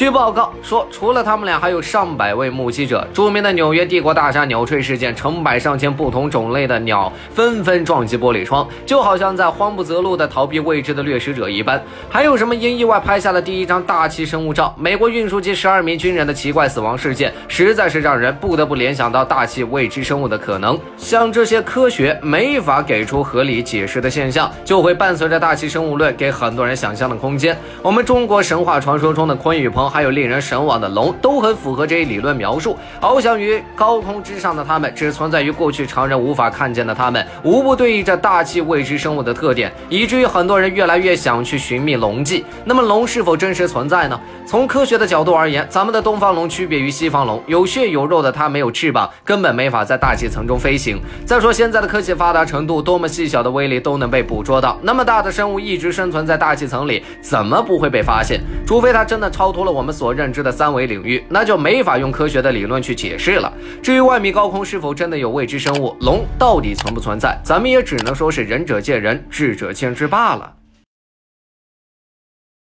据报告说，除了他们俩，还有上百位目击者。著名的纽约帝国大厦鸟坠事件，成百上千不同种类的鸟纷纷撞击玻璃窗，就好像在慌不择路的逃避未知的掠食者一般。还有什么因意外拍下了第一张大气生物照？美国运输机十二名军人的奇怪死亡事件，实在是让人不得不联想到大气未知生物的可能。像这些科学没法给出合理解释的现象，就会伴随着大气生物论给很多人想象的空间。我们中国神话传说中的鲲与鹏，还有令人神往的龙，都很符合这一理论描述。翱翔于高空之上的它们，只存在于过去常人无法看见的它们，无不对应着大气未知生物的特点，以至于很多人越来越想去寻觅龙迹。那么龙是否真实存在呢？从科学的角度而言，咱们的东方龙区别于西方龙，有血有肉的它没有翅膀，根本没法在大气层中飞行。再说现在的科技发达程度，多么细小的微粒都能被捕捉到，那么大的生物一直生存在大气层里，怎么不会被发现？除非它真的超脱了我我们所认知的三维领域，那就没法用科学的理论去解释了。至于万米高空是否真的有未知生物，龙到底存不存在，咱们也只能说是仁者见仁，智者见智罢了。